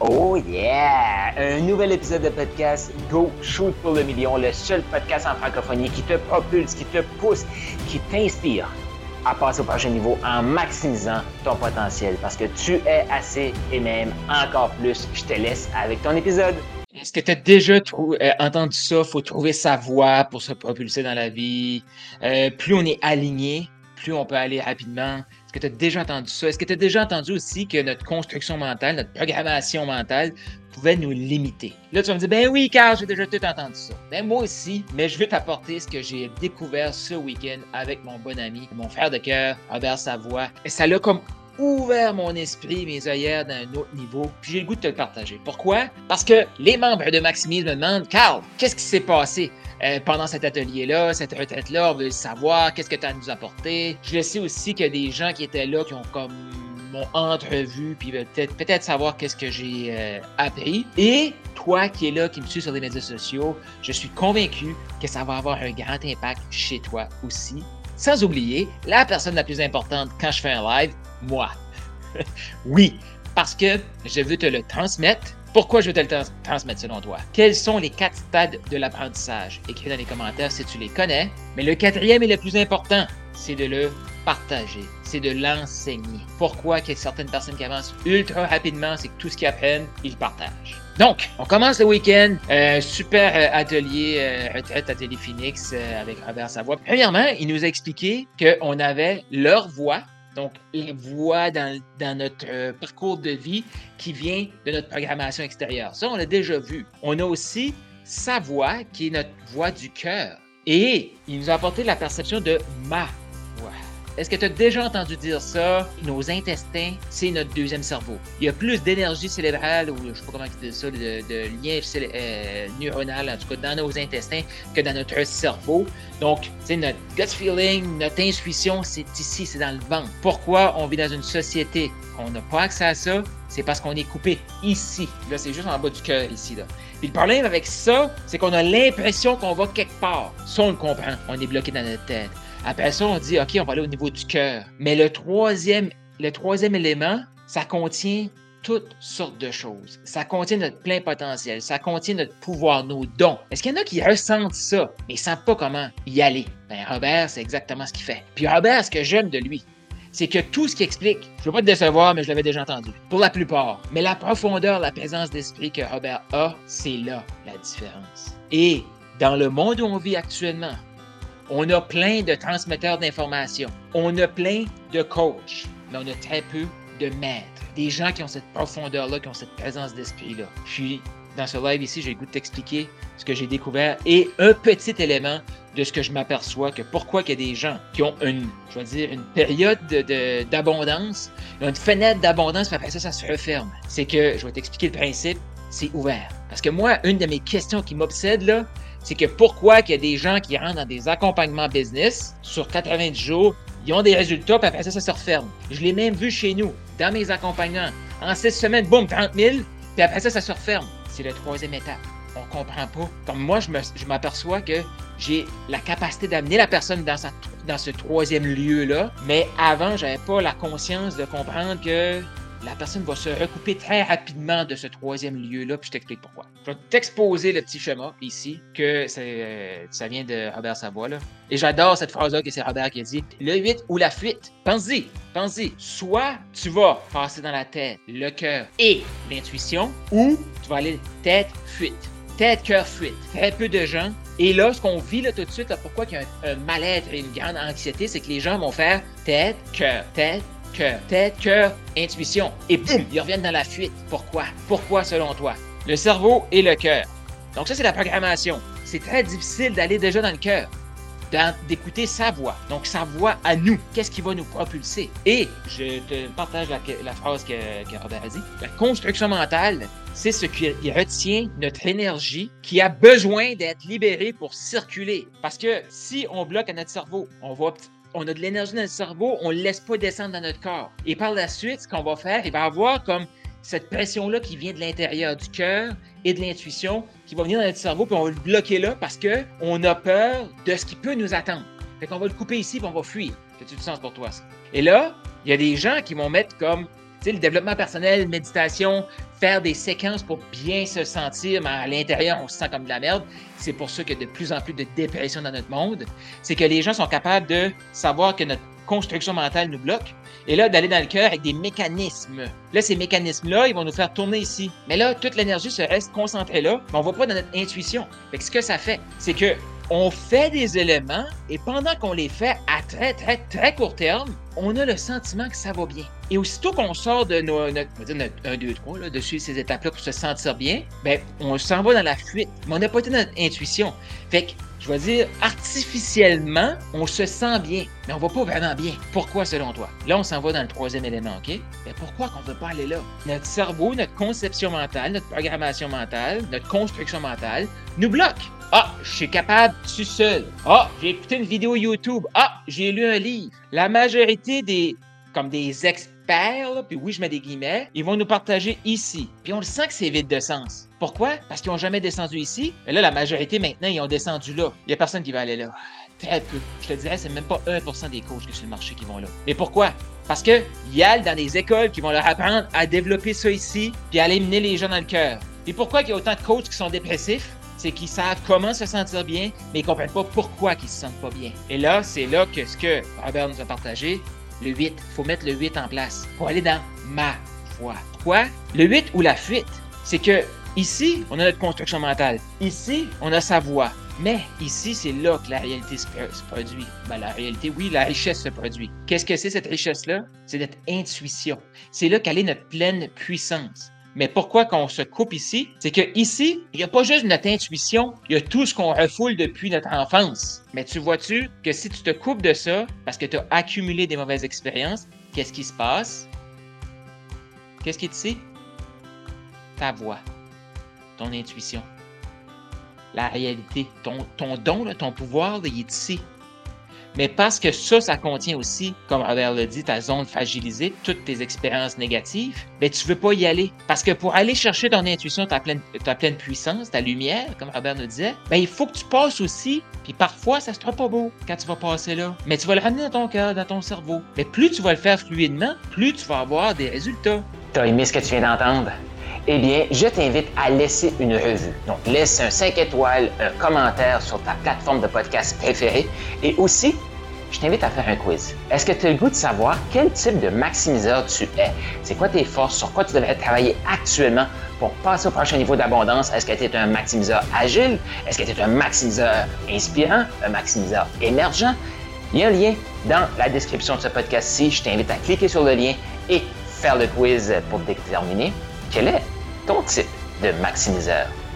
Oh yeah! Un nouvel épisode de podcast Go Shoot pour le million, le seul podcast en francophonie qui te propulse, qui te pousse, qui t'inspire à passer au prochain niveau en maximisant ton potentiel parce que tu es assez et même encore plus. Je te laisse avec ton épisode. Est-ce que tu as déjà euh, entendu ça? Faut trouver sa voie pour se propulser dans la vie. Euh, plus on est aligné, plus on peut aller rapidement. Est-ce que tu as déjà entendu ça? Est-ce que tu as déjà entendu aussi que notre construction mentale, notre programmation mentale pouvait nous limiter? Là, tu vas me dire, ben oui, car j'ai déjà tout entendu ça. Ben moi aussi, mais je vais t'apporter ce que j'ai découvert ce week-end avec mon bon ami, mon frère de cœur, Robert Savoie. Et ça l'a comme ouvert mon esprit, mes œillères d'un autre niveau, puis j'ai le goût de te le partager. Pourquoi? Parce que les membres de Maximise me demandent, Carl, qu'est-ce qui s'est passé? Euh, pendant cet atelier-là, cette retraite-là, on veut savoir qu'est-ce que tu as à nous apporter? Je sais aussi qu'il y a des gens qui étaient là, qui ont comme mon entrevue, puis peut-être peut savoir qu'est-ce que j'ai euh, appris. Et toi qui es là, qui me suis sur les médias sociaux, je suis convaincu que ça va avoir un grand impact chez toi aussi. Sans oublier la personne la plus importante quand je fais un live, moi. oui, parce que je veux te le transmettre. Pourquoi je veux te le transmettre selon toi? Quels sont les quatre stades de l'apprentissage? Écris dans les commentaires si tu les connais. Mais le quatrième et le plus important, c'est de le partager, c'est de l'enseigner. Pourquoi a certaines personnes qui avancent ultra rapidement, c'est que tout ce qu'ils apprennent, ils partagent? Donc, on commence le week-end. Euh, super euh, atelier euh, retraite à Téléphoenix avec Robert Savoie. Premièrement, il nous a expliqué qu'on avait leur voix donc, la voix dans, notre euh, parcours de vie qui vient de notre programmation extérieure. Ça, on l'a déjà vu. On a aussi sa voix qui est notre voix du cœur. Et il nous a apporté la perception de ma est-ce que tu as déjà entendu dire ça? Nos intestins, c'est notre deuxième cerveau. Il y a plus d'énergie cérébrale, ou je sais pas comment dire ça, de, lien euh, neuronal, en tout cas dans nos intestins, que dans notre cerveau. Donc, c'est notre gut feeling, notre intuition, c'est ici, c'est dans le ventre. Pourquoi on vit dans une société on n'a pas accès à ça? C'est parce qu'on est coupé ici. Là, c'est juste en bas du cœur, ici. Là. Puis le problème avec ça, c'est qu'on a l'impression qu'on va quelque part. Ça, on le comprend. On est bloqué dans notre tête. Après ça, on dit, OK, on va aller au niveau du cœur. Mais le troisième, le troisième élément, ça contient toutes sortes de choses. Ça contient notre plein potentiel, ça contient notre pouvoir, nos dons. Est-ce qu'il y en a qui ressentent ça, mais ne savent pas comment y aller? Ben, Robert, c'est exactement ce qu'il fait. Puis Robert, ce que j'aime de lui, c'est que tout ce qu'il explique, je ne veux pas te décevoir, mais je l'avais déjà entendu, pour la plupart. Mais la profondeur, la présence d'esprit que Robert a, c'est là la différence. Et dans le monde où on vit actuellement, on a plein de transmetteurs d'informations. On a plein de coachs, mais on a très peu de maîtres. Des gens qui ont cette profondeur-là, qui ont cette présence d'esprit-là. Puis, dans ce live ici, j'ai le goût de t'expliquer ce que j'ai découvert et un petit élément de ce que je m'aperçois que pourquoi il y a des gens qui ont une, je vais dire, une période d'abondance, une fenêtre d'abondance, puis après ça, ça se referme. C'est que, je vais t'expliquer le principe, c'est ouvert. Parce que moi, une de mes questions qui m'obsède, là, c'est que pourquoi qu'il y a des gens qui rentrent dans des accompagnements business sur 90 jours, ils ont des résultats, puis après ça, ça se referme. Je l'ai même vu chez nous, dans mes accompagnements. En 6 semaines, boum, 30 000, puis après ça, ça se referme. C'est la troisième étape. On comprend pas. Comme moi, je m'aperçois que j'ai la capacité d'amener la personne dans, dans ce troisième lieu-là, mais avant, j'avais pas la conscience de comprendre que la personne va se recouper très rapidement de ce troisième lieu-là, puis je t'explique pourquoi. Je vais t'exposer le petit schéma ici, que euh, ça vient de Robert Savoie. Là. Et j'adore cette phrase-là que c'est Robert qui a dit le 8 ou la fuite? Pense-y, pense-y. Soit tu vas passer dans la tête, le cœur et l'intuition, ou tu vas aller tête, fuite. Tête, cœur, fuite. Très peu de gens et là, ce qu'on vit là tout de suite, pourquoi il y a un mal-être et une grande anxiété, c'est que les gens vont faire tête, cœur, tête, cœur. Tête, cœur, intuition. Et boum, ils reviennent dans la fuite. Pourquoi? Pourquoi selon toi? Le cerveau et le cœur. Donc ça, c'est la programmation. C'est très difficile d'aller déjà dans le cœur, d'écouter sa voix. Donc sa voix à nous. Qu'est-ce qui va nous propulser? Et je te partage la, phrase que, que Robert a dit. La construction mentale, c'est ce qui retient notre énergie qui a besoin d'être libérée pour circuler. Parce que si on bloque à notre cerveau, on va on a de l'énergie dans le cerveau, on ne laisse pas descendre dans notre corps. Et par la suite, ce qu'on va faire, il va avoir comme cette pression-là qui vient de l'intérieur du cœur et de l'intuition qui va venir dans notre cerveau, puis on va le bloquer là parce qu'on a peur de ce qui peut nous attendre. Fait qu'on va le couper ici, puis on va fuir. C'est-tu du sens pour toi, ça? Et là, il y a des gens qui vont mettre comme le développement personnel, méditation, faire des séquences pour bien se sentir, mais à l'intérieur, on se sent comme de la merde. C'est pour ça qu'il y a de plus en plus de dépression dans notre monde. C'est que les gens sont capables de savoir que notre construction mentale nous bloque. Et là, d'aller dans le cœur avec des mécanismes. Là, ces mécanismes-là, ils vont nous faire tourner ici. Mais là, toute l'énergie se reste concentrée là, mais on va pas dans notre intuition. Fait que ce que ça fait, c'est que on fait des éléments et pendant qu'on les fait à très, très, très court terme, on a le sentiment que ça va bien. Et aussitôt qu'on sort de nos, notre, on va dire notre 1, 2, 3, là, de suivre ces étapes-là pour se sentir bien, ben, on s'en va dans la fuite. Mais on n'a pas été dans notre intuition. Fait que, je vais dire, artificiellement, on se sent bien, mais on va pas vraiment bien. Pourquoi selon toi? Là, on s'en va dans le troisième élément, OK? Mais pourquoi qu'on ne veut pas aller là? Notre cerveau, notre conception mentale, notre programmation mentale, notre construction mentale nous bloque. Ah, je suis capable tout seul. Ah, j'ai écouté une vidéo YouTube. Ah, j'ai lu un livre. La majorité des, comme des experts, puis oui, je mets des guillemets, ils vont nous partager ici. Puis on le sent que c'est vide de sens. Pourquoi? Parce qu'ils n'ont jamais descendu ici. Mais là, la majorité, maintenant, ils ont descendu là. Il n'y a personne qui va aller là. Très peu. Je te dirais, c'est même pas 1% des coachs que sur le marché qui vont là. Mais pourquoi? Parce que y a dans des écoles qui vont leur apprendre à développer ça ici, puis à aller les gens dans le cœur. Et pourquoi il y a autant de coachs qui sont dépressifs? c'est qu'ils savent comment se sentir bien, mais ils ne comprennent pas pourquoi ils se sentent pas bien. Et là, c'est là que ce que Robert nous a partagé, le 8, il faut mettre le 8 en place pour aller dans ma foi. Pourquoi? Le 8 ou la fuite, c'est que ici, on a notre construction mentale. Ici, on a sa voix. Mais ici, c'est là que la réalité se, produit. Ben, la réalité, oui, la richesse se produit. Qu'est-ce que c'est cette richesse-là? C'est notre intuition. C'est là qu'elle est notre pleine puissance. Mais pourquoi qu'on se coupe ici? C'est que ici, il n'y a pas juste notre intuition, il y a tout ce qu'on refoule depuis notre enfance. Mais tu vois-tu que si tu te coupes de ça, parce que tu as accumulé des mauvaises expériences, qu'est-ce qui se passe? Qu'est-ce qui est ici? Ta voix, ton intuition, la réalité, ton, ton don, ton pouvoir, il est ici. Mais parce que ça, ça contient aussi, comme Robert l'a dit, ta zone fragilisée, toutes tes expériences négatives, ben tu veux pas y aller. Parce que pour aller chercher ton intuition, ta pleine, puissance, ta lumière, comme Robert nous disait, ben il faut que tu passes aussi. Puis parfois, ça se sera pas beau quand tu vas passer là. Mais tu vas le ramener dans ton cœur, dans ton cerveau. Mais plus tu vas le faire fluidement, plus tu vas avoir des résultats. T'as aimé ce que tu viens d'entendre? Eh bien, je t'invite à laisser une revue. Donc, laisse un 5 étoiles, un commentaire sur ta plateforme de podcast préférée et aussi, je t'invite à faire un quiz. Est-ce que tu as le goût de savoir quel type de maximiseur tu es? C'est quoi tes forces? Sur quoi tu devrais travailler actuellement pour passer au prochain niveau d'abondance? Est-ce que tu es un maximiseur agile? Est-ce que tu es un maximiseur inspirant? Un maximiseur émergent? Il y a un lien dans la description de ce podcast-ci. Je t'invite à cliquer sur le lien et faire le quiz pour déterminer quel est ton type de maximiseur.